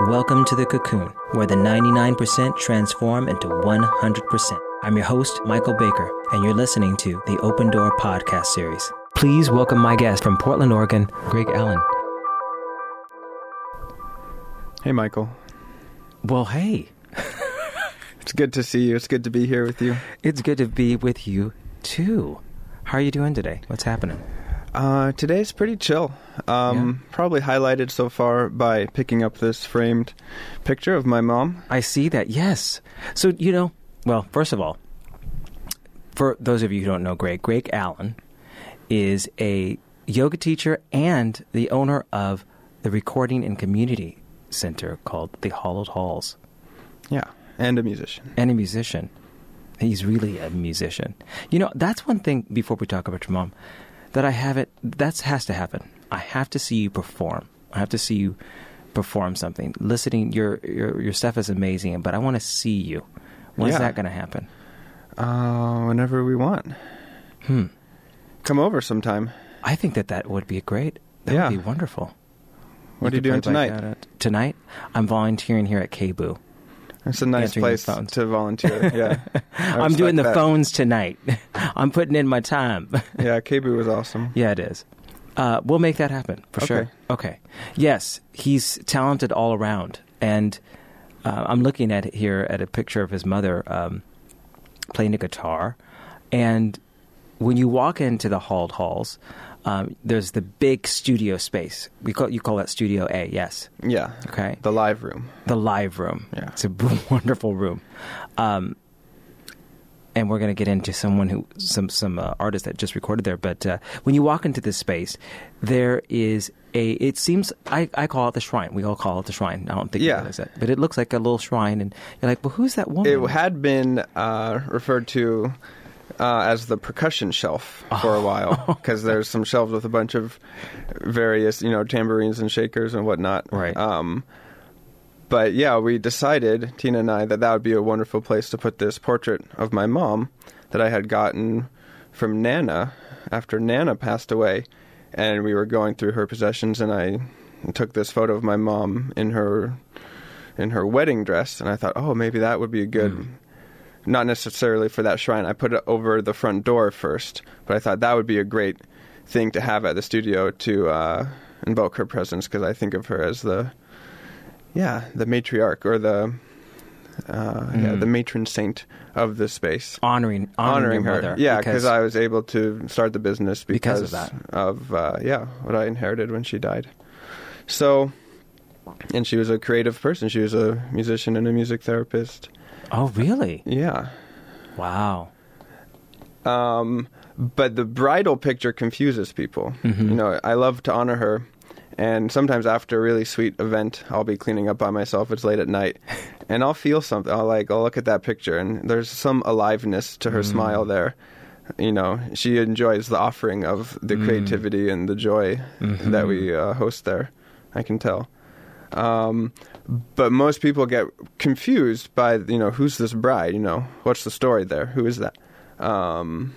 Welcome to the cocoon, where the 99% transform into 100%. I'm your host, Michael Baker, and you're listening to the Open Door podcast series. Please welcome my guest from Portland, Oregon, Greg Allen. Hey, Michael. Well, hey, It's good to see you. It's good to be here with you. it's good to be with you too. How are you doing today? What's happening? Uh, today's pretty chill. Um, Probably highlighted so far by picking up this framed picture of my mom. I see that. Yes. So, you know, well, first of all, for those of you who don't know Greg, Greg Allen is a yoga teacher and the owner of the Recording and Community Center called the Hallowed Halls Yeah, and a musician. and a musician. He's really a musician. You know, that's one thing before we talk about your mom that I haven't, that has to happen. I have to see you perform. I have to see you perform something. Listening, your your your stuff is amazing, but I want to see you. When's Yeah. that going to happen? Uh, whenever we want. Hmm. Come over sometime. I think that that would be great. That Yeah. would be wonderful. What are you doing tonight? Tonight, I'm volunteering here at KBOO. It's a nice place to volunteer. Yeah, I'm doing the that. phones tonight. I'm putting in my time. Yeah, KBOO was awesome. Yeah, it is. Uh, we'll make that happen for Okay. sure. Okay. Yes, he's talented all around, and uh, I'm looking at here at a picture of his mother um, playing a guitar, and when you walk into the Hallowed Halls, um, there's the big studio space. We call you call that Studio A. Yes. Yeah. Okay. The live room. The live room. Yeah. It's a wonderful room. Um, and we're going to get into someone who, some some uh, artists that just recorded there. But uh, when you walk into this space, there is a. It seems I, I call it the shrine. We all call it the shrine. I don't think you Yeah. realize that, but it looks like a little shrine, and you're like, well, who's that woman? It had been uh, referred to uh, as the percussion shelf for a while because there's some shelves with a bunch of various, you know, tambourines and shakers and whatnot. Right. Um, but yeah, we decided Tina and I that that would be a wonderful place to put this portrait of my mom that I had gotten from Nana after Nana passed away, and we were going through her possessions, and I took this photo of my mom in her in her wedding dress, and I thought, oh, maybe that would be a good. Not necessarily for that shrine. I put it over the front door first, but I thought that would be a great thing to have at the studio to uh, invoke her presence because I think of her as the, yeah, the matriarch or the, uh, yeah, Mm. the matron saint of the space. honoring honoring, Honoring her, yeah, because I was able to start the business Because because, of that. of uh, yeah what I inherited when she died. So, and she was a creative person. She was a musician and a music therapist. Oh, really? Yeah. Wow. Um, but the bridal picture confuses people. Mhm. You know, I love to honor her, and sometimes after a really sweet event, I'll be cleaning up by myself. It's late at night, and I'll feel something. I'll like, I'll look at that picture, and there's some aliveness to her Mm. smile there. You know, she enjoys the offering of the Mm. creativity and the joy Mhm. that we uh, host there. I can tell. Um, but most people get confused by you know who's this bride? You know, what's the story there? Who is that? Um,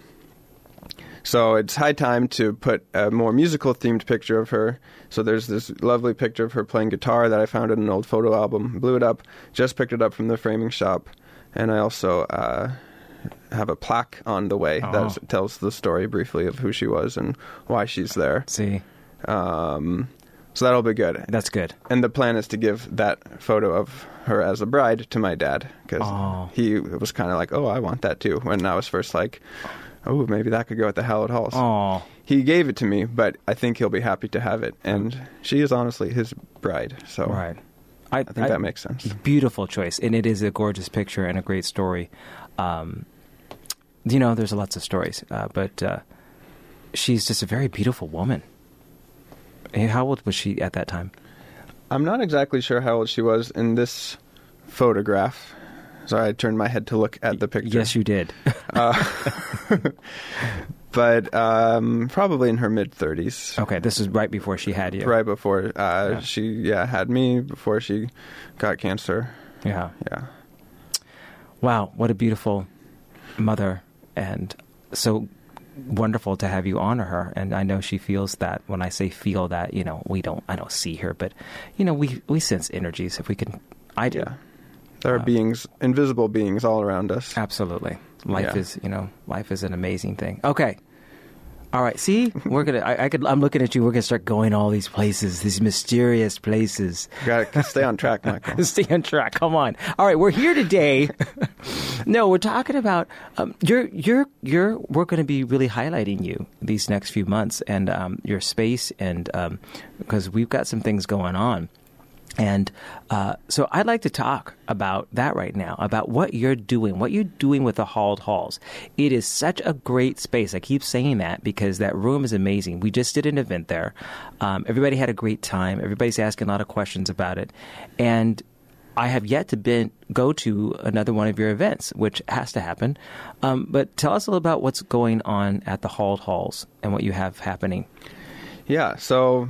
so it's high time to put a more musical themed picture of her. So there's this lovely picture of her playing guitar that I found in an old photo album. Blew it up, just picked it up from the framing shop, and I also uh, have a plaque on the way Oh. that tells the story briefly of who she was and why she's there. See, Um, so that'll be good. that's good. And the plan is to give that photo of her as a bride to my dad because Oh. he was kind of like, "Oh, I want that too." When I was first like, "Oh, maybe that could go at the Hallowed Halls." Oh, He gave it to me, but I think he'll be happy to have it, and she is honestly his bride. So right. I think that makes sense. Beautiful choice, and it is a gorgeous picture and a great story. Um, you know, there's lots of stories, uh, but uh, she's just a very beautiful woman. How old was she at that time? I'm not exactly sure how old she was in this photograph. Sorry, I turned my head to look at the picture. Yes, you did. Uh, but um, probably in her mid 30s. okay, this is right before she had you. Right before uh, Yeah. she yeah had me before she got cancer. Yeah. Yeah. Wow, what a beautiful mother. And so wonderful to have you honor her, and I know she feels that. When I say feel that, you know, we don't, I don't see her, but you know, we we sense energies. If we can, I do. Yeah. There are Uh, beings, invisible beings all around us. Absolutely. Life Yeah. is, you know, life is an amazing thing. Okay. All right. See, we're gonna. I, I could. I'm looking at you. We're gonna start going all these places, these mysterious places. Got to stay on track, Michael. Stay on track. Come on. All right. We're here today. no, we're talking about um, you're you're you're. We're going to be really highlighting you these next few months and um, your space and um, because we've got some things going on. And uh, so I'd like to talk about that right now, about what you're doing, what you're doing with the Hallowed Halls. It is such a great space. I keep saying that because that room is amazing. We just did an event there. Um, everybody had a great time. Everybody's asking a lot of questions about it. And I have yet to been, go to another one of your events, which has to happen. Um, but tell us a little about what's going on at the Hallowed Halls and what you have happening. Yeah, so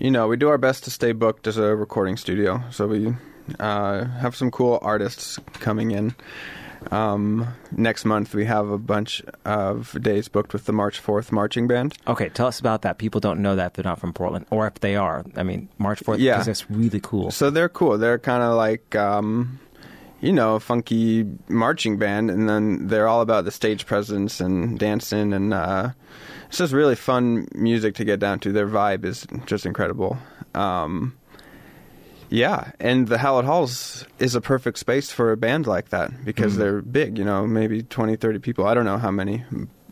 you know, we do our best to stay booked as a recording studio. So we uh, have some cool artists coming in. Um, next month, we have a bunch of days booked with the March 4th marching band. Okay, tell us about that. People don't know that if they're not from Portland, or if they are. I mean, March Fourth, Yeah. that's really cool. So they're cool. They're kind of like, um, you know, a funky marching band, and then they're all about the stage presence and dancing, and uh, it's just really fun music to get down to. Their vibe is just incredible. Um, yeah, and the Hallowed Halls is a perfect space for a band like that because Mhm. they're big, you know, maybe 20, 30 people. I don't know how many,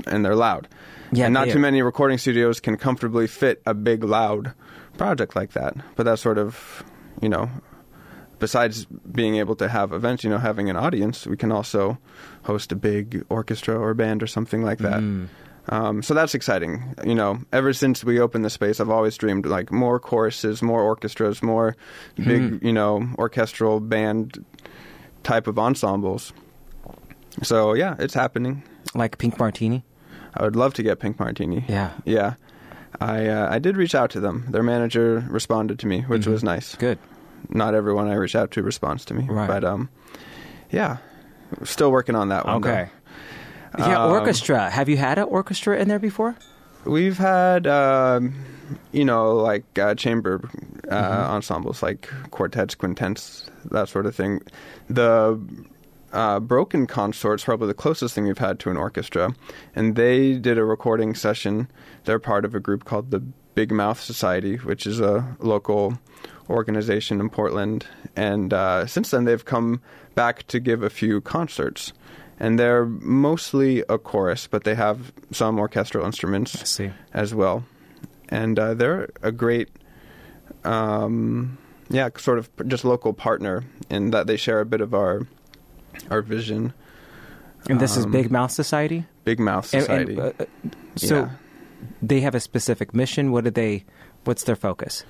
and they're loud. Yeah, and not too many recording studios can comfortably fit a big, loud project like that. But that's sort of, you know, besides being able to have events, you know, having an audience, we can also host a big orchestra or band or something like that. Mm. Um, so that's exciting. You know, ever since we opened the space, I've always dreamed like more choruses, more orchestras, more big, you know, orchestral band type of ensembles. So yeah, it's happening. Like Pink Martini. I would love to get Pink Martini. Yeah, Yeah. I uh, I did reach out to them. Their manager responded to me, which Mhm. was nice. good. Not everyone I reach out to responds to me, Right. but um, yeah, still working on that one. though. Yeah, Um, orchestra. Have you had an orchestra in there before? We've had, um, you know, like uh, chamber uh, Mhm. ensembles, like quartets, quintets, that sort of thing. The uh, Broken Consort's probably the closest thing we've had to an orchestra, and they did a recording session. They're part of a group called the Big Mouth Society, which is a local organization in Portland. And uh, since then, they've come back to give a few concerts. And they're mostly a chorus, but they have some orchestral instruments as well. And uh, they're a great, um, yeah, sort of just local partner in that they share a bit of our our vision. And this is Um, Big Mouth Society. Big Mouth Society. and, uh, uh, so yeah. they have a specific mission. What do they? What's their focus?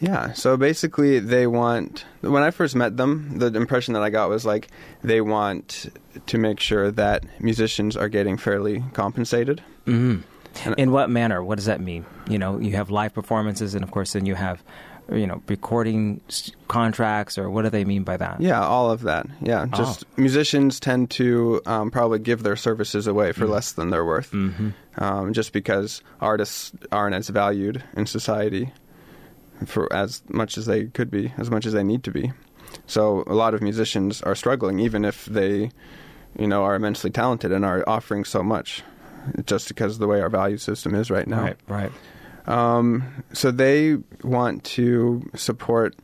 Yeah, so basically, they want. When I first met them, the impression that I got was like they want to make sure that musicians are getting fairly compensated. Mm. And- In what manner? What does that mean? You know, you have live performances, and of course, then you have, you know, recording s- contracts, or what do they mean by that? Yeah, all of that. Yeah, just musicians tend to um, probably give their services away for Mm. less than they're worth, hmm um, just because artists aren't as valued in society for as much as they could be, as much as they need to be. So a lot of musicians are struggling, even if they, you know, are immensely talented and are offering so much, just because of the way our value system is right now. Right. Right. Um, so they want to support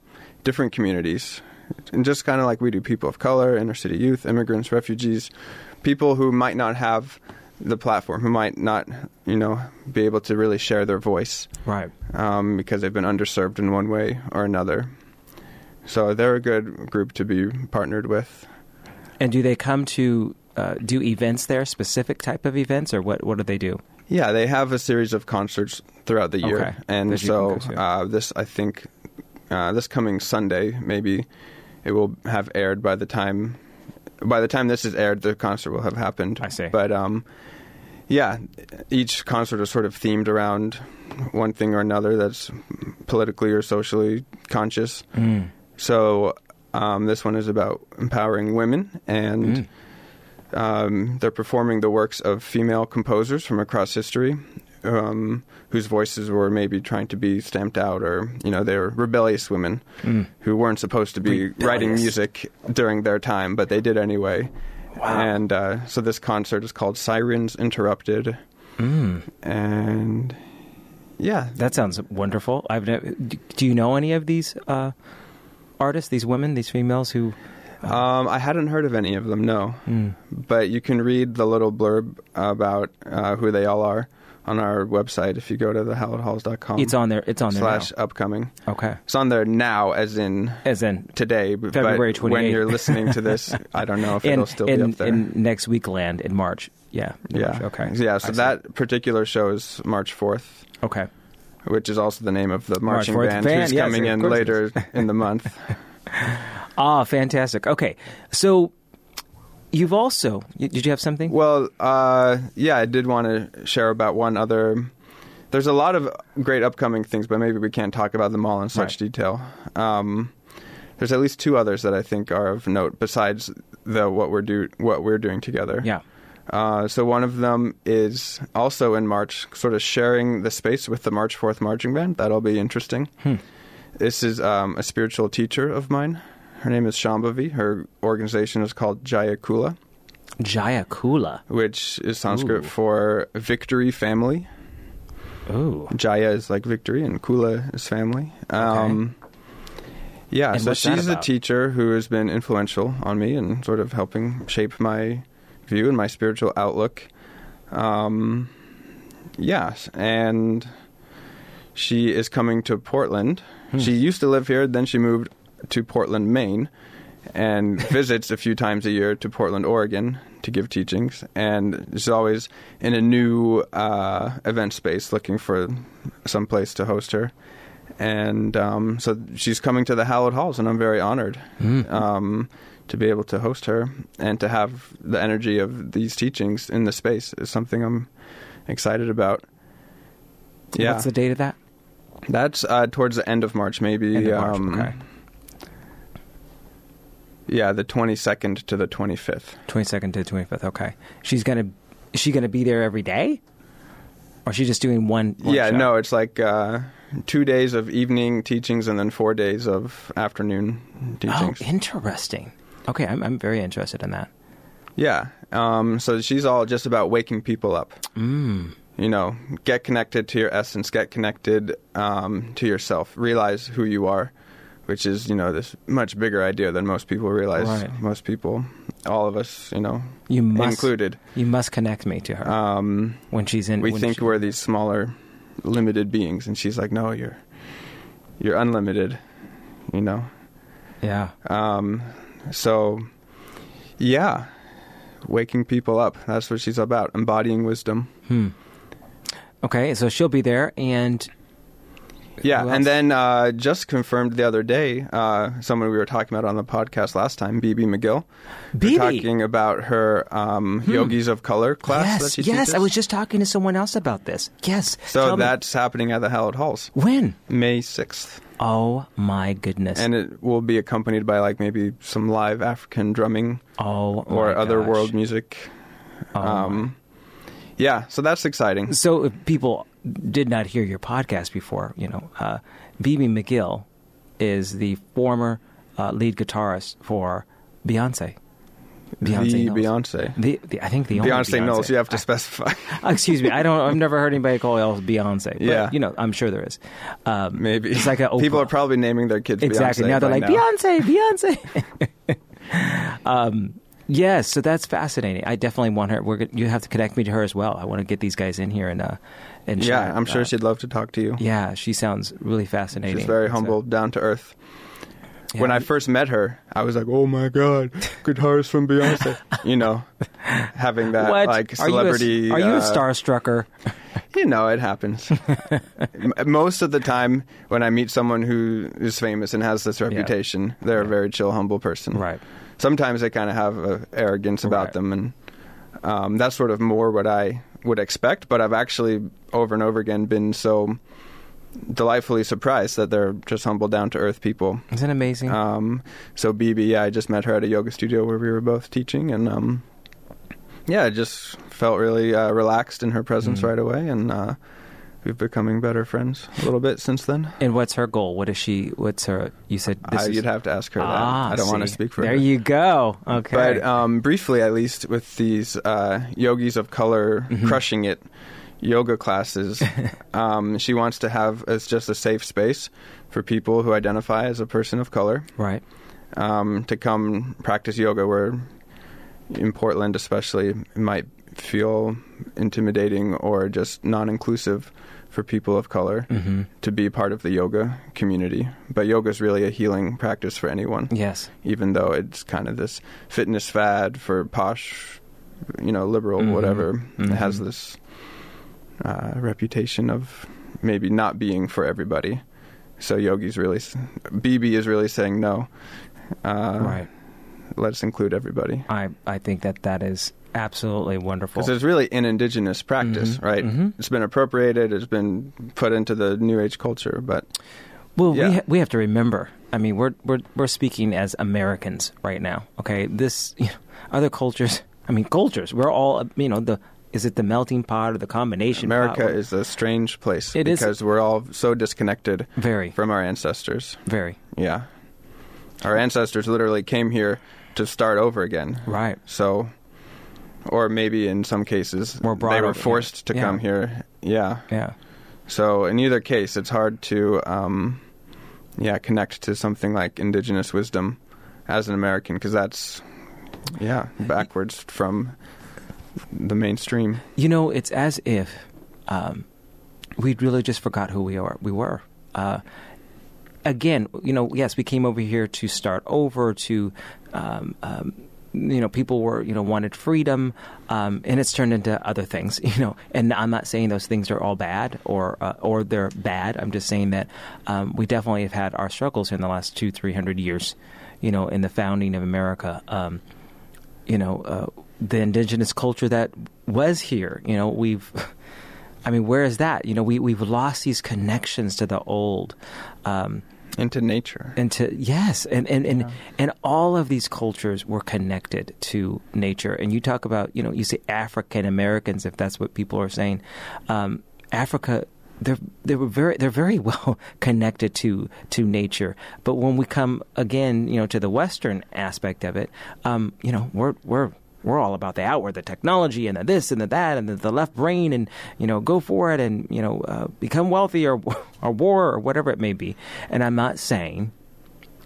different communities, and just kind of like we do, people of color, inner city youth, immigrants, refugees, people who might not have the platform, who might not, you know, be able to really share their voice Right. um, because they've been underserved in one way or another. So they're a good group to be partnered with. And do they come to uh, do events there, specific type of events, or what? What do they do? Yeah, they have a series of concerts throughout the year, Okay. and so can go to. uh, this I think uh, this coming Sunday maybe it will have aired by the time by the time this is aired the concert will have happened. I see. But um, yeah, each concert is sort of themed around one thing or another that's politically or socially conscious. Mm. So um, this one is about empowering women and. Mm. Um, they're performing the works of female composers from across history, um, whose voices were maybe trying to be stamped out, or you know, they were rebellious women Mm. who weren't supposed to be writing music during their time, but they did anyway. Wow. And uh, so this concert is called Sirens Interrupted, Mm. and yeah, That sounds wonderful. I've never, do you know any of these uh, artists, these women, these females who? um, I hadn't heard of any of them, no. Mm. But you can read the little blurb about uh, who they all are on our website if you go to thehallowedhalls.com. It's on there. It's on there slash upcoming. Okay. It's on there now, as in As in today. February but when you're listening to this, I don't know if it'll still be up there. in next week land in March. Yeah. in yeah. March. Okay. Yeah. So that particular show is March 4th, Okay. which is also the name of the March marching 4th band band, who's yes, coming in later in the month. Ah, fantastic. Okay. So you've also did you have something? Well, uh, yeah, I did want to share about one other. There's a lot of great upcoming things, but maybe we can't talk about them all in such Right. detail. Um, there's at least two others that I think are of note besides the what we're do what we're doing together. Yeah. Uh, so one of them is also in March, sort of sharing the space with the March Fourth marching band. That'll be interesting. Hmm. This is um, a spiritual teacher of mine. Her name is Shambhavi. Her organization is called Jaya Kula, Jaya Kula. which is Sanskrit Ooh. for victory family. Ooh. Jaya is like victory, and Kula is family. Um, yeah, And so she's a teacher who has been influential on me and sort of helping shape my view and my spiritual outlook. Um, yes, and she is coming to Portland. Hmm. She used to live here, then she moved to Portland, Maine, and visits a few times a year to Portland, Oregon to give teachings. And she's always in a new uh, event space looking for some place to host her. And um, so she's coming to the Hallowed Halls, and I'm very honored Mm. um, to be able to host her and to have the energy of these teachings in the space is something I'm excited about. Yeah, What's the date of that? that's uh, towards the end of March, maybe. End of March, um, okay. Yeah, the 22nd to the 25th. Twenty second to the twenty fifth. Okay. She's gonna. Is she gonna be there every day? Or is she just doing one? one yeah, show? no, it's like uh, two days of evening teachings and then four days of afternoon teachings. Oh, interesting. Okay, I'm I'm very interested in that. yeah, um, so she's all just about waking people up. Mm. You know, get connected to your essence, get connected um, to yourself, realize who you are, which is, you know, this much bigger idea than most people realize. Right. Most people, all of us, you know, You must included. You must connect me to her Um, when she's in. we think she- we're these smaller, limited beings, and she's like, no, you're, you're unlimited. You know. Yeah. Um, so, yeah, waking people up. That's what she's about. Embodying wisdom. Hmm. Okay, so she'll be there, and Yeah, and then uh, just confirmed the other day, uh, someone we were talking about on the podcast last time, BB McGill. BB. talking about her um, Yogis of Color class that yes, yes, teaches. I was just talking to someone else about this. Yes. So Tell me. that's happening at the Hallowed Halls, when? May 6th. Oh my goodness. And it will be accompanied by like maybe some live African drumming oh or other gosh. world music. Oh. Um, yeah, so that's exciting. So people did not hear your podcast before, you know, uh, BB McGill is the former uh, lead guitarist for Beyonce. Beyonce the Knowles. Beyonce. The, the, I think the only Beyonce, Beyonce. knows. You have to specify. Uh, excuse me. I don't. I've never heard anybody call else Beyonce. But, Yeah. You know, I'm sure there is. Um, Maybe it's like a people are probably naming their kids exactly Beyonce now they're like now. Beyonce, Beyonce. um, yes, so that's fascinating. I definitely want her. We're, you have to connect me to her as well. I want to get these guys in here and uh, and Yeah. I'm sure Uh, she'd love to talk to you. Yeah, she sounds really fascinating. She's very So- humble, down to earth. yeah. When I first met her, I was like, "Oh my god, guitarist from Beyonce!" you know, having that what? like Are you a- celebrity. Are you a, uh, starstrucker? You know, it happens. Most of the time, when I meet someone who is famous and has this reputation, they're a very chill, humble person. right. Sometimes they kind of have a arrogance about Right. them, and um, that's sort of more what I would expect. But I've actually over and over again been so delightfully surprised that they're just humble, down to earth people. Isn't it amazing? Um, so BB, yeah, I just met her at a yoga studio where we were both teaching, and um, yeah, I just felt really uh, relaxed in her presence Mm. right away, and uh, we've becoming better friends a little bit since then. And what's her goal? What is she? What's her? You said this I, is. you'd have to ask her that. ah, I don't want to speak for There her. There you go. Okay. But um, briefly, at least, with these uh, yogis of color Mhm. crushing it yoga classes, um, she wants to have as just a safe space for people who identify as a person of color right. um, to come practice yoga. Where in Portland, especially, it might feel intimidating or just non-inclusive for people of color Mm-hmm. to be part of the yoga community. But yoga is really a healing practice for anyone Yes. even though it's kind of this fitness fad for posh, you know, liberal, Mhm. whatever. It has this uh, reputation of maybe not being for everybody. So Yogi's really, BB is really saying no. Uh, right. Let's include everybody. I I think that that is absolutely wonderful. Because it's really an indigenous practice, Mhm. right? Mhm. It's been appropriated, it's been put into the New Age culture, but Well, Yeah. we ha- we have to remember. I mean, we're we're we're speaking as Americans right now. Okay, this you know, other cultures. I mean, cultures. We're all you know the. Is it the melting pot or the combination? America pot? is a strange place It is. because we're all so disconnected very from our ancestors. very Yeah. Our ancestors literally came here to start over again. right. So, or maybe in some cases, Were brought they were forced to yeah. come here. Yeah. Yeah. So, in either case, it's hard to, um, yeah, connect to something like indigenous wisdom as an American because that's, yeah, backwards from the mainstream. You know, it's as if um, we really just forgot who we are. We were. Uh, again, you know, yes, we came over here to start over. To, um, um, you know, people were, you know, wanted freedom, um, and it's turned into other things. You know, and I'm not saying those things are all bad or uh, or they're bad. I'm just saying that um, we definitely have had our struggles in the last two, three hundred years. You know, in the founding of America. Um, you know, uh, the indigenous culture that was here. You know, we've, I mean, where is that? You know, we we've lost these connections to the old, um, Into nature. into yes, and and and, and all of these cultures were connected to nature. And you talk about, you know, you say African Americans, if that's what people are saying, um, Africa. They're they were very they're very well connected to to nature, but when we come again, you know, to the Western aspect of it, um, you know, we're we're we're all about the outward, the technology, and the this and the that, and the, the left brain, and you know, go for it, and you know, uh, become wealthy or or war or whatever it may be. And I'm not saying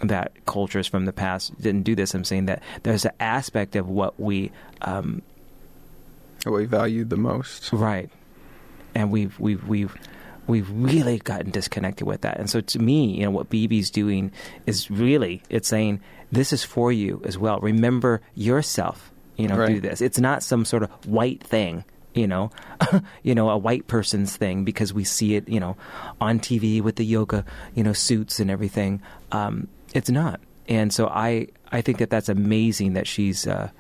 that cultures from the past didn't do this. I'm saying that there's an aspect of what we um, What we valued the most. right, and we've we've we've we've really gotten disconnected with that. And so to me, you know, what BB's doing is really it's saying this is for you as well. Remember yourself. You know, do this. It's not some sort of white thing. You know, you know, a white person's thing because we see it, you know, on TV with the yoga, you know, suits and everything. Um, it's not, and so I, I think that that's amazing that she's uh,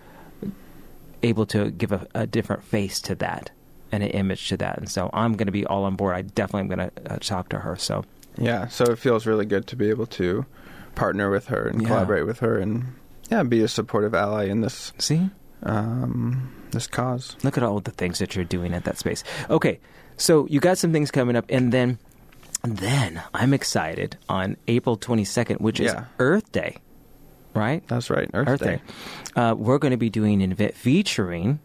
able to give a, a different face to that and an image to that. And so I'm going to be all on board. I definitely am going to uh, talk to her. So Yeah, so it feels really good to be able to partner with her and Yeah. collaborate with her and yeah, be a supportive ally in this see, um, this cause. look at all the things that you're doing at that space. Okay, so you got some things coming up, and then, then I'm excited on April 22nd, which is Earth Day, right? That's right, Earth, Earth Day. Day. Uh, we're going to be doing an event featuring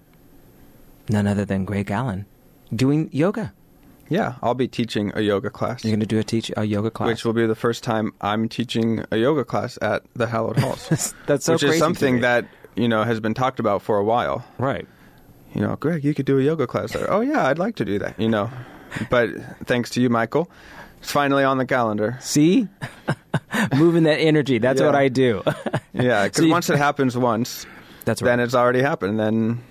none other than Greg Allen doing yoga. Yeah, I'll be teaching a yoga class, You're going to do a teach a yoga class, which will be the first time I'm teaching a yoga class at the Hallowed Halls, that's so which crazy is something me. that you know has been talked about for a while. right. You know, Greg, you could do a yoga class there. Oh yeah, I'd like to do that. You know, but thanks to you, Michael, it's finally on the calendar. See, moving that energy. That's Yeah. what I do. Yeah, because So once it happens once, That's right. then it's already happened. Then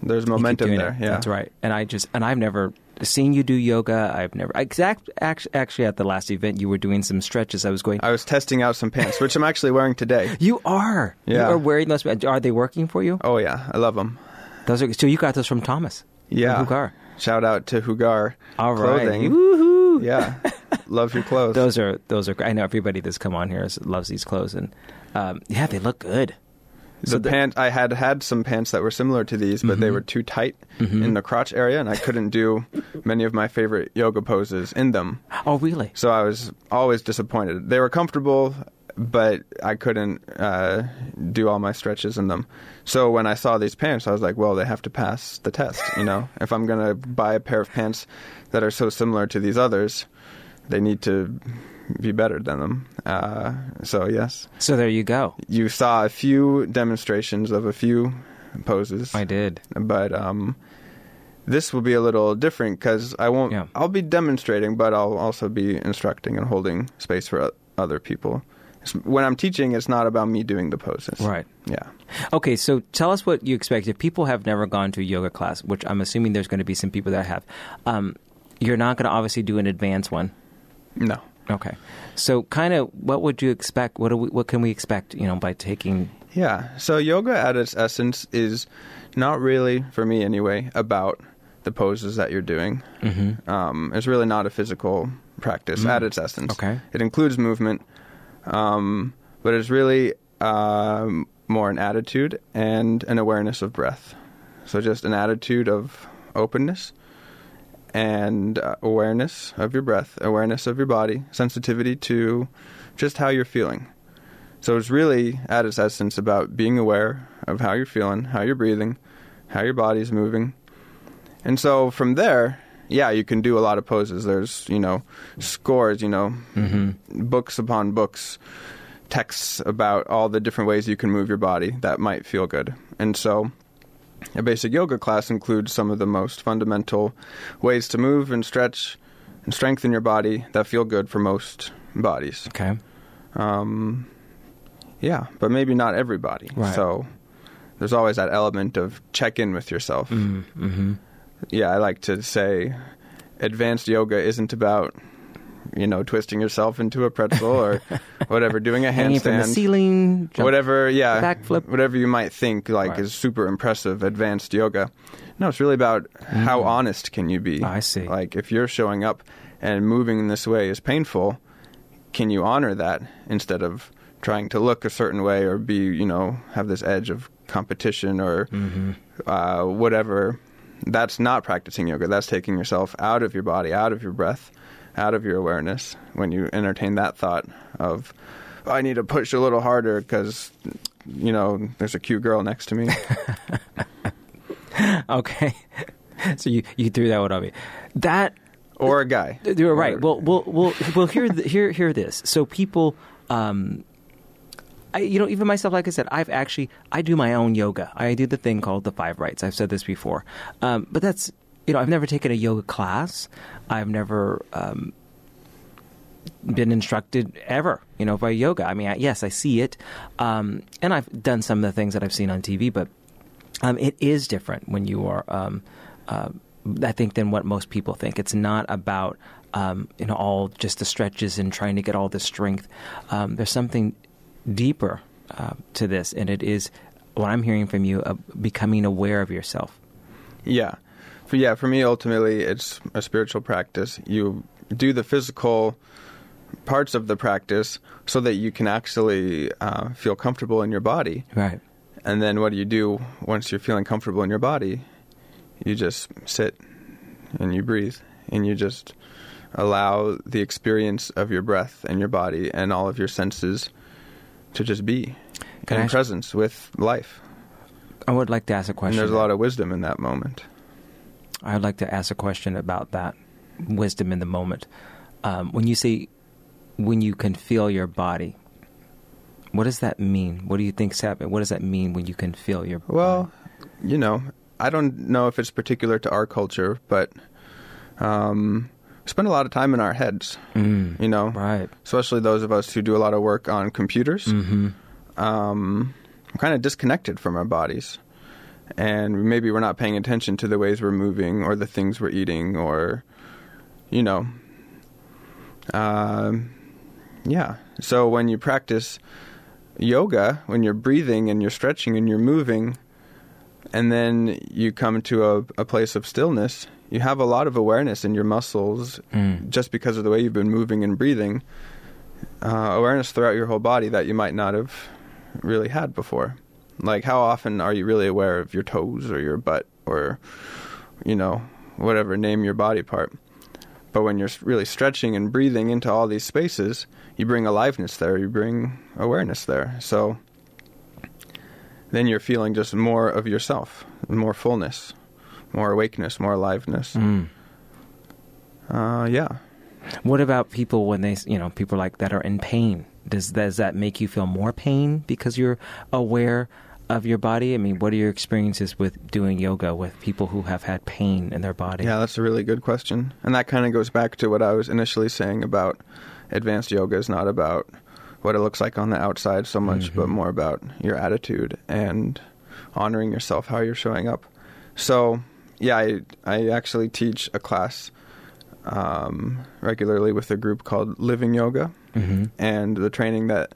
there's momentum there. it. Yeah, That's right. And I just and I've never seen you do yoga. I've never exact actually, actually at the last event you were doing some stretches. I was going. I was testing out some pants, which I'm actually wearing today. you are. Yeah. You are wearing those. Are they working for you? Oh yeah, I love them. Those are. So you got those from Thomas. Yeah. Hugar. Shout out to Hugar All right. Clothing. Woohoo. Yeah, love your clothes. Those are those are. I know everybody that's come on here is, loves these clothes and um, yeah, they look good. The, the- pants I had had some pants that were similar to these, but they Mhm. were too tight Mhm. in the crotch area, and I couldn't do many of my favorite yoga poses in them. Oh, really? So I was always disappointed. They were comfortable, but I couldn't uh, do all my stretches in them. So when I saw these pants, I was like, well, they have to pass the test. You know, if I'm gonna buy a pair of pants that are so similar to these others, they need to be better than them. Uh, so yes, So there you go. you saw a few demonstrations of a few poses I did. but um, this will be a little different because I won't. Yeah. I'll be demonstrating, but I'll also be instructing and holding space for other people. When I'm teaching, it's not about me doing the poses. Right. Yeah. Okay, so tell us what you expect. If people have never gone to a yoga class, which I'm assuming there's going to be some people that have, um, you're not going to obviously do an advanced one. No. Okay, so kind of what would you expect? What do we, what can we expect? You know, by taking Yeah. So yoga at its essence is not really, for me anyway, about the poses that you're doing. Mhm. Um, it's really not a physical practice Mm. at its essence. Okay. It includes movement, um, but it's really um, more an attitude and an awareness of breath. So just an attitude of openness and uh, awareness of your breath, awareness of your body, sensitivity to just how you're feeling. So it's really at its essence about being aware of how you're feeling, how you're breathing, how your body's moving. And so from there, yeah, you can do a lot of poses. There's, you know, scores, you know, Mm-hmm. books upon books, texts about all the different ways you can move your body that might feel good. And so a basic yoga class includes some of the most fundamental ways to move and stretch and strengthen your body that feel good for most bodies. Okay. Um, yeah, but maybe not everybody. Right. So there's always that element of check in with yourself. Mm-hmm. Yeah, I like to say advanced yoga isn't about, you know, twisting yourself into a pretzel or whatever, doing a Hanging from the handstand. ceiling. jump- Whatever, yeah, backflip. whatever you might think like Right. is super impressive advanced yoga. No, it's really about how honest can you be. Mm. I see. Like if you're showing up and moving in this way is painful, can you honor that instead of trying to look a certain way or be, you know, have this edge of competition or Mhm. uh, whatever. That's not practicing yoga. That's taking yourself out of your body, out of your breath, out of your awareness. When you entertain that thought of, "Oh, I need to push a little harder because, you know, there's a cute girl next to me. Okay. so you you threw that one on me. That or a guy. You're right. Or- Well, well, well, well. Hear, th- hear, hear this. So people, um, I, you know, even myself, like I said, I've actually I do my own yoga. I do the thing called the five rites. I've said this before, um, but that's you know, I've never taken a yoga class. I've never um, been instructed ever, you know, by yoga. I mean, I, yes, I see it, um, and I've done some of the things that I've seen on TV, but um, it is different when you are. Um, uh, I think than what most people think. It's not about um, you know all just the stretches and trying to get all the strength. Um, there's something deeper uh, to this, and it is what I'm hearing from you: uh, becoming aware of yourself. Yeah. For yeah, for me ultimately it's a spiritual practice. You do the physical parts of the practice so that you can actually uh, feel comfortable in your body. Right. And then what do you do once you're feeling comfortable in your body? You just sit and you breathe and you just allow the experience of your breath and your body and all of your senses to just be Can in presence with life. I would like to ask a And question. there's a lot of wisdom in that moment. I would like to ask a question about that wisdom in the moment. Um, when you say when you can feel your body, what does that mean? What do you think's happening? What does that mean when you can feel your Well, you know, I don't know if it's particular to our culture, but um, we spend a lot of time in our heads. Mm, you know, right? especially those of us who do a lot of work on computers. Mm-hmm. Um, we're kind of disconnected from our bodies. And maybe we're not paying attention to the ways we're moving or the things we're eating or, you know. Um, yeah. So when you practice yoga, when you're breathing and you're stretching and you're moving, and then you come to a, a place of stillness, you have a lot of awareness in your muscles Mm. just because of the way you've been moving and breathing. Uh, awareness throughout your whole body that you might not have really had before. Like, how often are you really aware of your toes or your butt or, you know, whatever, name your body part? But when you're really stretching and breathing into all these spaces, you bring aliveness there, you bring awareness there. So then you're feeling just more of yourself, more fullness, more awakeness, more aliveness. Mm. Uh, yeah. What about people when they, you know, people like that are in pain? Does does that make you feel more pain because you're aware of your body? I mean, what are your experiences with doing yoga with people who have had pain in their body? Yeah, that's a really good question. And that kind of goes back to what I was initially saying about advanced yoga is not about what it looks like on the outside so much, Mm-hmm. but more about your attitude and honoring yourself, how you're showing up. So, yeah, I, I actually teach a class um, regularly with a group called Living Yoga. Hmm And the training that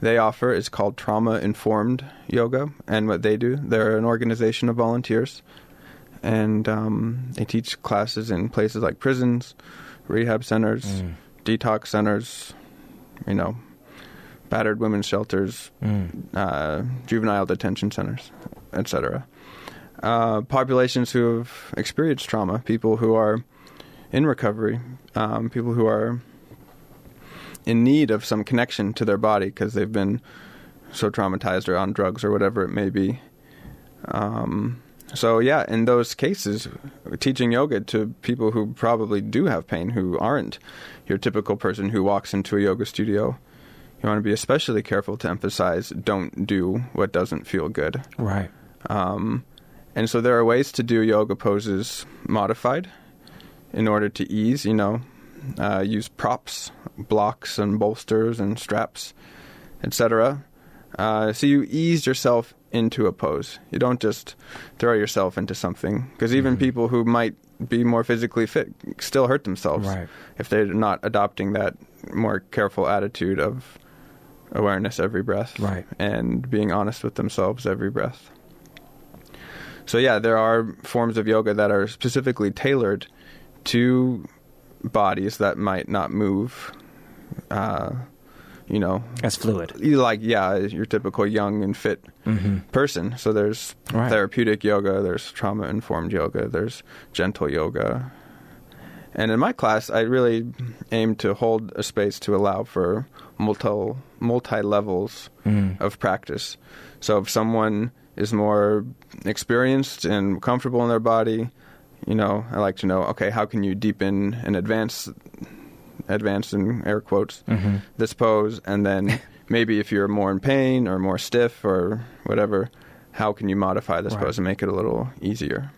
they offer is called Trauma Informed Yoga. And what they do, they're an organization of volunteers. And um, they teach classes in places like prisons, rehab centers, Mm. detox centers, you know, battered women's shelters, Mm. uh, juvenile detention centers, etc. Uh, populations who have experienced trauma, people who are in recovery, um, people who are in need of some connection to their body because they've been so traumatized or on drugs or whatever it may be. Um, so yeah, in those cases, teaching yoga to people who probably do have pain, who aren't your typical person who walks into a yoga studio, you want to be especially careful to emphasize don't do what doesn't feel good. Right. Um, and so there are ways to do yoga poses modified in order to ease, you know, uh, use props, blocks, and bolsters and straps, etc. Uh, so you ease yourself into a pose. You don't just throw yourself into something because even Mhm. people who might be more physically fit still hurt themselves Right. if they're not adopting that more careful attitude of awareness every breath Right. and being honest with themselves every breath. So yeah, there are forms of yoga that are specifically tailored to bodies that might not move. Uh, you know, as fluid. you like yeah, your typical young and fit hmm person. So there's Right. therapeutic yoga, there's trauma informed yoga, there's gentle yoga. And in my class, I really aim to hold a space to allow for multi multi levels Mm. of practice. So if someone is more experienced and comfortable in their body, you know, I like to know, okay, how can you deepen and advance advance in air quotes hmm this pose and then maybe if you're more in pain or more stiff or whatever, how can you modify this Right. pose and make it a little easier?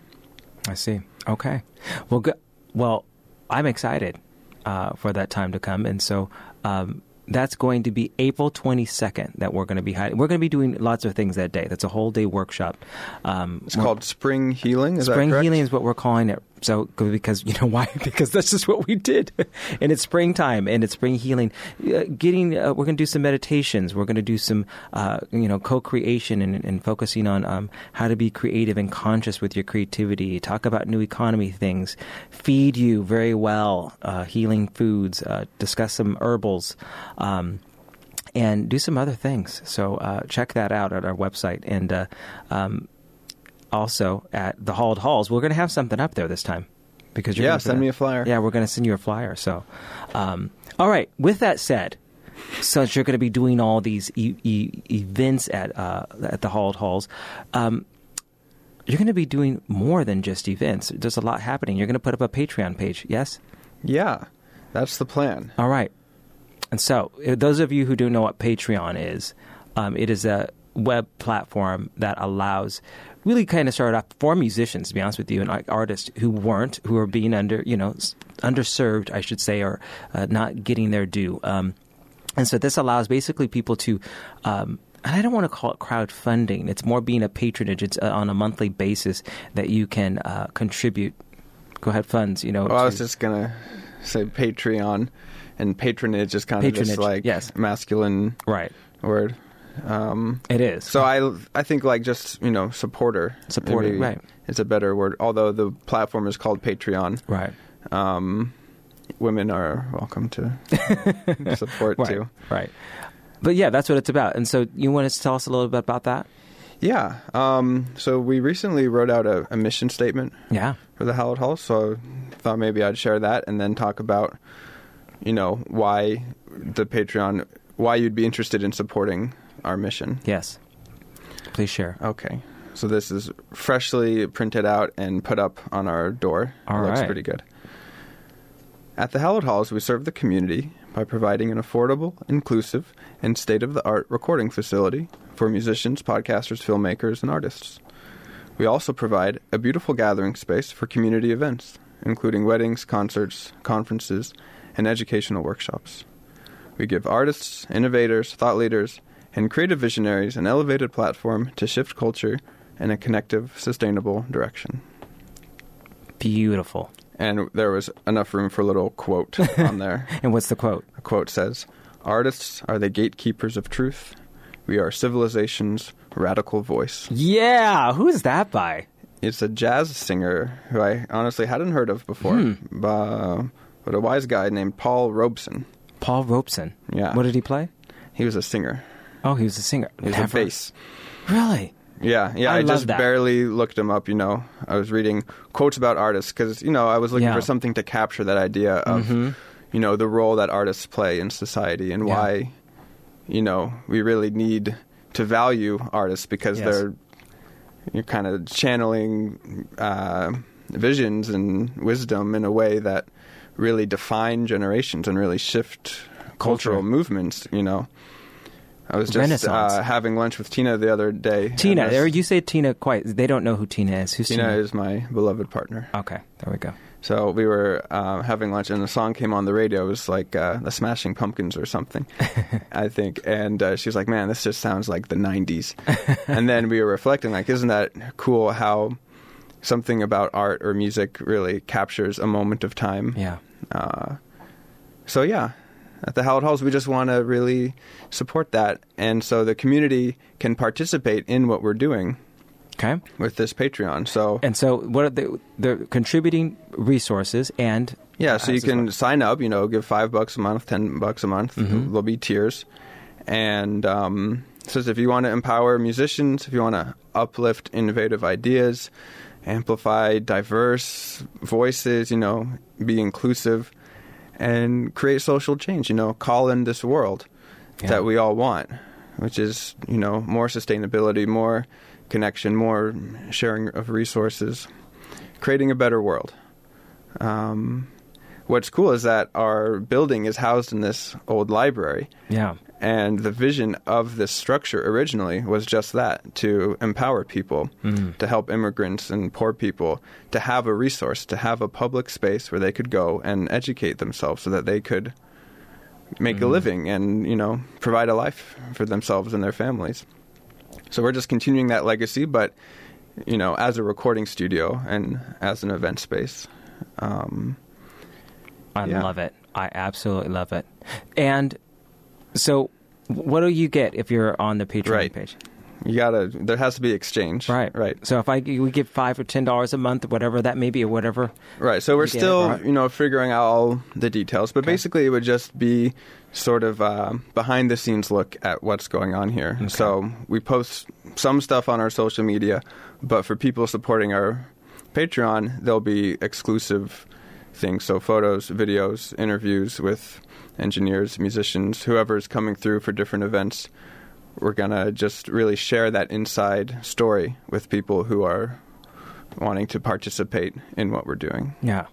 I see. Okay. Well, good. Well, I'm excited uh, for that time to come, and so um, that's going to be April 22nd. That we're going to be hiding. We're going to be doing lots of things that day. That's a whole day workshop. Um, It's called spring healing. Is spring healing is what we're calling it. So because you know why? Because that's just what we did, and it's springtime and it's spring healing. Uh, getting uh, we're going to do some meditations. We're going to do some uh, you know co-creation and, and focusing on um, how to be creative and conscious with your creativity. Talk about new economy things. Feed you very well. Uh, healing foods. Uh, discuss some herbals. Um, and do some other things. So uh, check that out at our website. And um, also at the Hallowed Halls, we're going to have something up there this time because you're Yeah, gonna send me a flyer. Yeah, we're going to send you a flyer. So, um, all right. With that said, since you're going to be doing all these e- e- events at uh, at the Hallowed Halls, um, you're going to be doing more than just events. There's a lot happening. You're going to put up a Patreon page. Yes. Yeah, that's the plan. All right. And so, uh, those of you who don't know what Patreon is, um, it is a web platform that allows really kind of started off for musicians, to be honest with you, and artists who weren't, who are being under, you know, underserved, I should say, or uh, not getting their due. Um, and so, this allows basically people to. Um, and I don't want to call it crowdfunding. It's more being a patronage. It's uh, on a monthly basis that you can uh, contribute. Go ahead, funds. You know, Well, I was just gonna say Patreon, and patronage is kind of just like yes. masculine right. word. Um, It is. so I I think like just you know supporter Supporter, right. is a better word. Although the platform is called Patreon. right. Um, women are welcome to support Right. too. Right. But yeah, that's what it's about. And so you want to tell us a little bit about that? Yeah. Um, so we recently wrote out a, a mission statement Yeah. for the Hallowed Hall, so I thought maybe I'd share that and then talk about, you know, why the Patreon, why you'd be interested in supporting our mission. Yes. Please share. Okay. So this is freshly printed out and put up on our door. All it looks right. pretty good. At the Hallowed Halls, we serve the community by providing an affordable, inclusive, and state of the art recording facility for musicians, podcasters, filmmakers, and artists. We also provide a beautiful gathering space for community events, including weddings, concerts, conferences, and educational workshops. We give artists, innovators, thought leaders, and creative visionaries an elevated platform to shift culture in a connective, sustainable direction. Beautiful. And there was enough room for a little quote on there. And what's the quote? A quote says Artists are the gatekeepers of truth. We are civilization's radical voice. Yeah. Who's that by? It's a jazz singer who I honestly hadn't heard of before, Hmm. uh, but a wise guy named Paul Robeson. Paul Robeson. Yeah. What did he play? He was a singer. Oh, he was a singer. He was Never- a bass. Really? Yeah, yeah. I I, just that. barely looked him up. You know, I was reading quotes about artists because you know I was looking Yeah. Mm-hmm. for something to capture that idea of you know the role that artists play in society and Yeah. why you know we really need to value artists because Yes. they're you're kind of channeling uh, visions and wisdom in a way that really define generations and really shift cultural Culture. movements. You know. I was just uh, having lunch with Tina the other day. Tina. There, you say Tina quite. They don't know who Tina is. Who's Tina? Tina is my beloved partner. Okay, there we go. So we were uh, having lunch, and the song came on the radio. It was like uh, the Smashing Pumpkins or something, I think. And uh, she was like, "Man, this just sounds like the '90s." and then we were reflecting, like, "Isn't that cool? How something about art or music really captures a moment of time?" Yeah. Uh, so yeah, at the Hallowed Halls, we just want to really support that, and so the community can participate in what we're doing Okay. with this Patreon. So And so, what are the the contributing resources and Yeah, so you can what- sign up. You know, give five bucks a month, ten bucks a month. Mhm. There'll be tiers, and um, says if you want to empower musicians, if you want to uplift innovative ideas, amplify diverse voices, you know, be inclusive, and create social change. You know, call in this world Yeah. that we all want, which is you know more sustainability, more connection, more sharing of resources, creating a better world. Um, what's cool is that our building is housed in this old library, yeah, and the vision of this structure originally was just that to empower people, Mm. to help immigrants and poor people to have a resource, to have a public space where they could go and educate themselves so that they could make a Mm. living and, you know, provide a life for themselves and their families. So we're just continuing that legacy, but, you know, as a recording studio and as an event space. Um, I Yeah. love it. I absolutely love it. And so, what do you get if you're on the Patreon Right. page? you gotta, there has to be exchange. Right, Right. So if I we give five or ten dollars a month, whatever that may be, or whatever. Right. So we're You get it, still, right. you know, figuring out all the details, but Okay. basically it would just be sort of uh, behind the scenes look at what's going on here. Okay. So we post some stuff on our social media, but for people supporting our Patreon, there'll be exclusive things. So photos, videos, interviews with engineers, musicians, whoever's coming through for different events. We're gonna just really share that inside story with people who are wanting to participate in what we're doing. Yeah.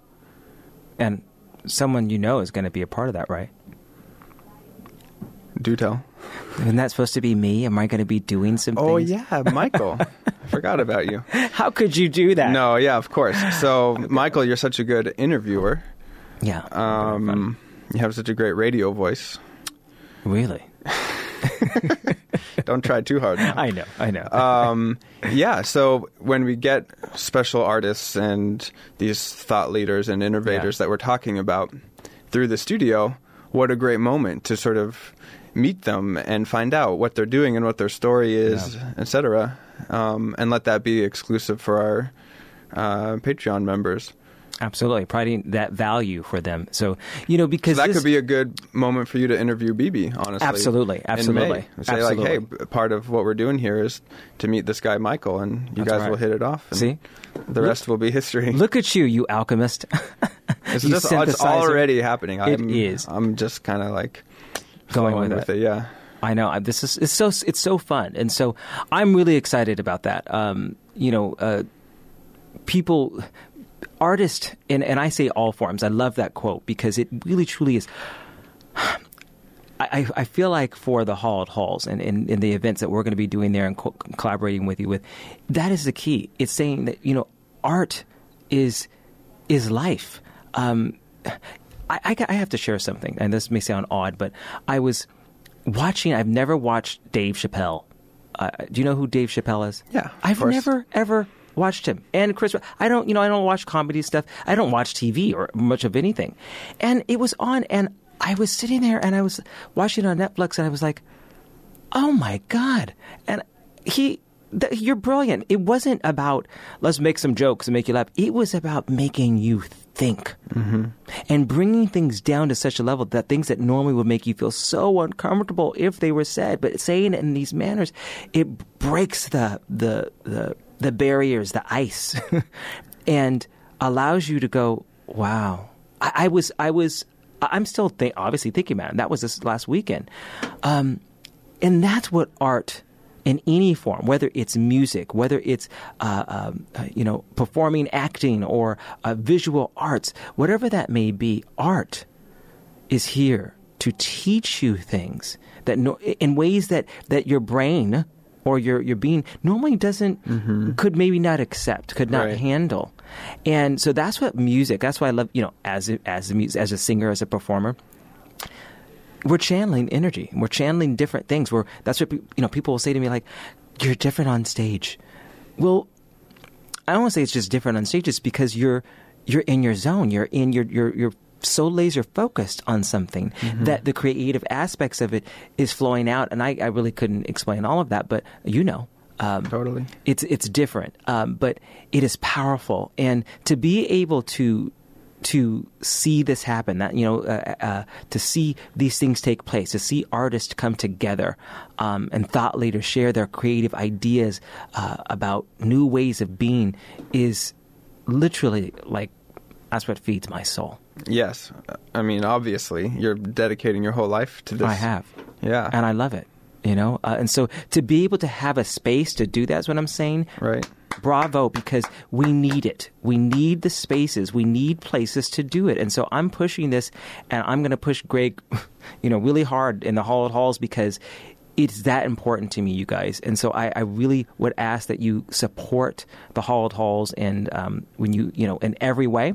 And someone you know is going to be a part of that, right? Do tell. Isn't that supposed to be me? Am I going to be doing some Oh things? yeah, Michael. I forgot about you. How could you do that? No, yeah, of course. So, Michael, you're such a good interviewer. Yeah. Um, you have such a great radio voice. really? Don't try too hard. now. I know. I know. um, yeah, so when we get special artists and these thought leaders and innovators Yeah. that we're talking about through the studio, what a great moment to sort of meet them and find out what they're doing and what their story is, Yeah. etc. Um, and let that be exclusive for our uh, Patreon members. Absolutely, providing that value for them. So you know, because So that this- could be a good moment for you to interview BB, honestly. Absolutely, absolutely, Say like, hey, part of what we're doing here is to meet this guy Michael, and you That's guys right. will hit it off. See. the rest will be history. Look at you, you alchemist. it's you just it's already happening. It I'm, is. I'm just kind of like Going flowing with it. Yeah. I know this is it's so it's so fun, and so I'm really excited about that. Um, you know, uh, people, artists, and and I say all forms. I love that quote because it really truly is. I, I feel like for the Hallowed Halls and in, in the events that we're going to be doing there and co- collaborating with you with, that is the key. It's saying that you know art is is life. Um, I, I, I have to share something, and this may sound odd, but I was watching. I've never watched Dave Chappelle. Uh, do you know who Dave Chappelle is? Yeah, of I've course. never ever watched him. And Chris, I don't, you know, I don't watch comedy stuff. I don't watch TV or much of anything. And it was on, and I was sitting there, and I was watching on Netflix, and I was like, oh my god and he th- you're brilliant it wasn't about let's make some jokes and make you laugh it was about making you think mm-hmm. and bringing things down to such a level that things that normally would make you feel so uncomfortable if they were said but saying it in these manners it breaks the the the, the barriers the ice and allows you to go wow. I, I was i was i'm still think, obviously thinking about it. That was this last weekend. Um, and that's what art in any form, whether it's music, whether it's uh, um, uh, you know performing, acting, or uh, visual arts, whatever that may be, art is here to teach you things that no, in ways that that your brain or your your being normally doesn't mm-hmm. could maybe not accept, could not Right. handle. And so that's what music. That's why I love you know as a, as a as a singer, as a performer we're channeling energy. We're channeling different things. We're that's what you know. People will say to me like, "You're different on stage." Well, I don't want to say it's just different on stage. It's because you're you're in your zone. You're in your you're you're so laser focused on something that the creative aspects of it is flowing out. And I, I really couldn't explain all of that, but you know. Um, Totally. it's it's different, um, but it is powerful, and to be able to to see this happen, that you know, uh, uh, to see these things take place, to see artists come together, um, and thought leaders share their creative ideas uh, about new ways of being, is literally like that's what feeds my soul. Yes. I mean, obviously, you're dedicating your whole life to this. I have. Yeah. and I love it. You know, uh, and so to be able to have a space to do that is what I'm saying. right. bravo because we need it. We need the spaces. We need places to do it. And so I'm pushing this and I'm going to push Greg, you know, really hard in the Hallowed Halls because it's that important to me, you guys. And so I, I really would ask that you support the Hallowed Halls and um, when you, you know, in every way.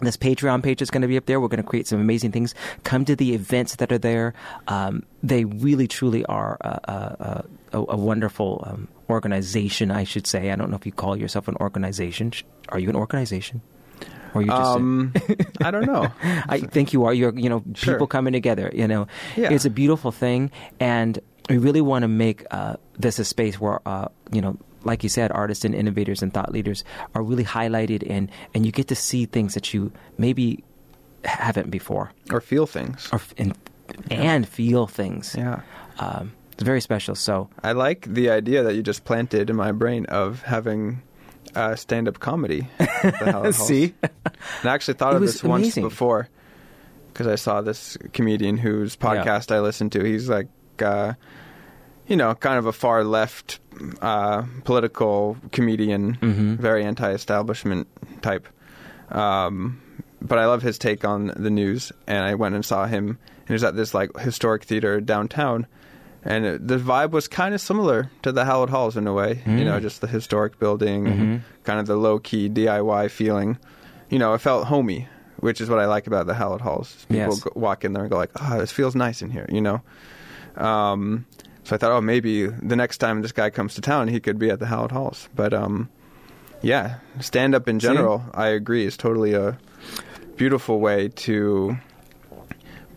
This Patreon page is going to be up there. We're going to create some amazing things. Come to the events that are there. Um, they really, truly are a, a, a, a wonderful um, organization, I should say. I don't know if you call yourself an organization. Are you an organization? Or you just Um, I don't know. I think you are. You're, you know, Sure. people coming together. You know, Yeah. it's a beautiful thing, and we really want to make uh, this a space where, uh, you know, like you said, artists and innovators and thought leaders are really highlighted, and and you get to see things that you maybe haven't before, or feel things. or f- and, and feel things. Yeah. Um, it's very special. So I like the idea that you just planted in my brain of having uh, stand-up comedy. at the Hallowed Halls. See? and I actually thought It of was this once before because I saw this comedian whose podcast I listened to. He's like, uh, you know, kind of a far left uh, political comedian, Mhm. very anti-establishment type. Um, but I love his take on the news, and I went and saw him. And he was at this like historic theater downtown, and it, the vibe was kind of similar to the Hallowed Halls in a way. You know, Mm. just the historic building Mhm. and kind of the low key DIY feeling. You know, it felt homey, which is what I like about the Hallowed Halls. People Yes. go, walk in there and go like, "Ah, this feels nice in here," you know. Um, so I thought, oh, maybe the next time this guy comes to town, he could be at the Hallowed Halls. But um, yeah, stand up in See? general, I agree, is totally a beautiful way to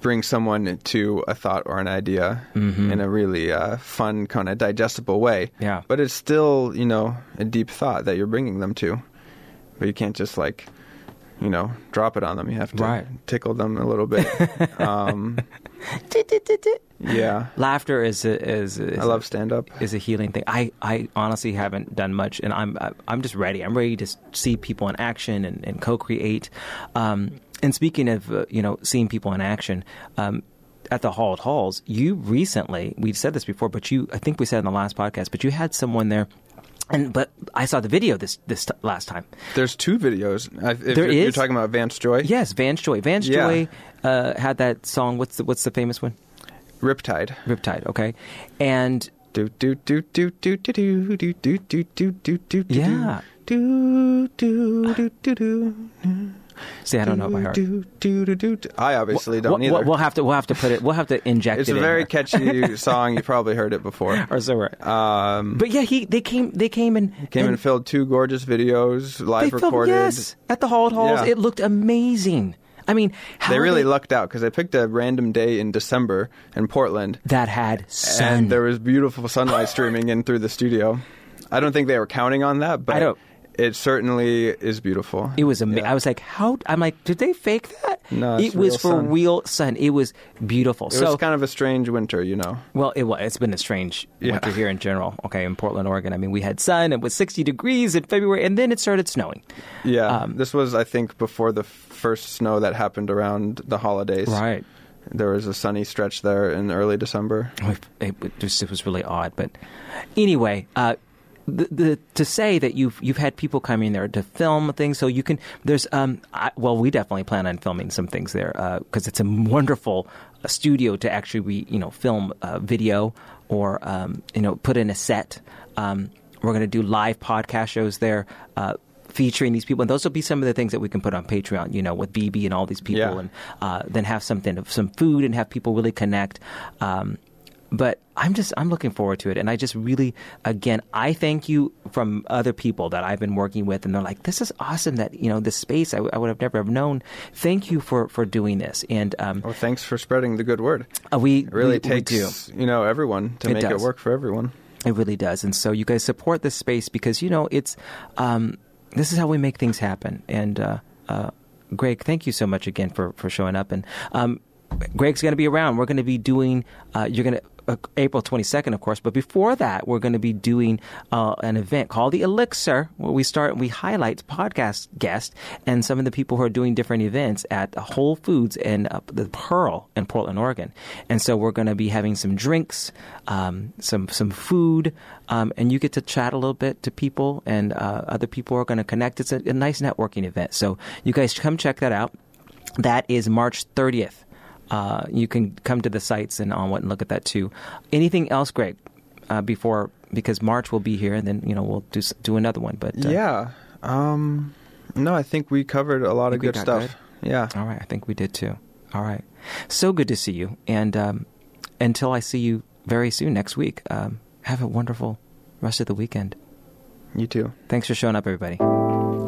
bring someone to a thought or an idea Mhm. in a really uh, fun, kind of digestible way. Yeah. But it's still, you know, a deep thought that you're bringing them to. But you can't just like you know, drop it on them. You have to Right. tickle them a little bit. um, yeah, Laughter is a, is, is I love stand up. is a healing thing. I, I honestly haven't done much, and I'm I'm just ready. I'm ready to see people in action and, and co-create. Um, and speaking of uh, you know seeing people in action. Um, at the Hallowed Halls, you recently, we've said this before, but you, I think we said in the last podcast, but you had someone there, and but I saw the video this this t- last time. There's two videos. I, if There you're, you're talking about Vance Joy, Yes, Vance Joy. Vance Yeah. Joy uh, had that song. What's the what's the famous one? Riptide. Riptide. Okay, and Do do do do do do do do do do do do do Yeah. do do do do do see, I don't know by heart. do do do do do. I obviously don't we'll, either. we'll have to we'll have to put it. We'll have to inject it. it's it. a very catchy song. You probably heard it before. or so right. Um, But yeah, he they came they came and came and and filmed two gorgeous videos, live filmed, recorded. yes at the Hallowed Halls. Yeah. It looked amazing. I mean, how They really they- lucked out because they picked a random day in December in Portland, that had sun. and there was beautiful sunlight streaming in through the studio. I don't think they were counting on that, but I don't- it certainly is beautiful. it was amazing. Yeah. I was like, how? I'm like, did they fake that? No, it was for sun. real sun. It was beautiful. It so was kind of a strange winter, you know. Well, it was. It's been a strange Yeah. winter here in general. Okay, in Portland, Oregon. I mean, we had sun. It was 60 degrees in February, and then it started snowing. Yeah, Um, this was, I think, before the first snow that happened around the holidays. Right. There was a sunny stretch there in early December. It, it it was really odd. But anyway, uh, the, the to say that you've you've had people coming there to film things, so you can. There's um, I, well, we definitely plan on filming some things there because it's a wonderful uh, studio to actually re, you know film uh, video or um, you know put in a set. Um, we're going to do live podcast shows there. Uh, Featuring these people, and those will be some of the things that we can put on Patreon, you know, with BB and all these people, Yeah. and uh, then have something of some food and have people really connect. Um, but I'm just I'm looking forward to it, and I just really again I thank you from other people that I've been working with, and they're like, this is awesome that you know this space I, w- I would have never have known. Thank you for for doing this, and um, Well, thanks for spreading the good word. uh, we It really we, we takes, do. you know, everyone to It make does. it work for everyone. It really does. And so you guys support this space because, you know, it's, um, this is how we make things happen. And, uh, uh, Greg, thank you so much again for, for showing up. And, um, Greg's going to be around. We're going to be doing, uh, you're going to, April 22nd, of course. But before that, we're going to be doing uh, an event called the Elixir, where we start, and we highlight podcast guests and some of the people who are doing different events at Whole Foods and uh, the Pearl in Portland, Oregon. And so we're going to be having some drinks, um, some some food, um, and you get to chat a little bit to people, and uh, other people are going to connect. It's a, a nice networking event. So you guys come check that out. That is March 30th. Uh, you can come to the sites and on what and look at that too. Anything else, Greg? Uh, before because March will be here, and then you know we'll do do another one. But uh, yeah. Um, no, I think we covered a lot of Think we good stuff. Yeah. All right, I think we did too. All right, so good to see you. And um, until I see you very soon next week, um, have a wonderful rest of the weekend. You too. Thanks for showing up, everybody.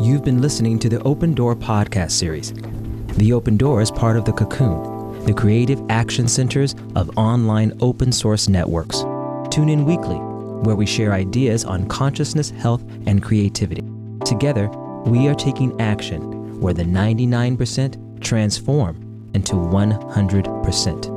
You've been listening to the Open Door podcast series. The Open Door is part of the Cocoon, the creative action centers of online open source networks. Tune in weekly, where we share ideas on consciousness, health, and creativity. Together, we are taking action where the 99% transform into 100%.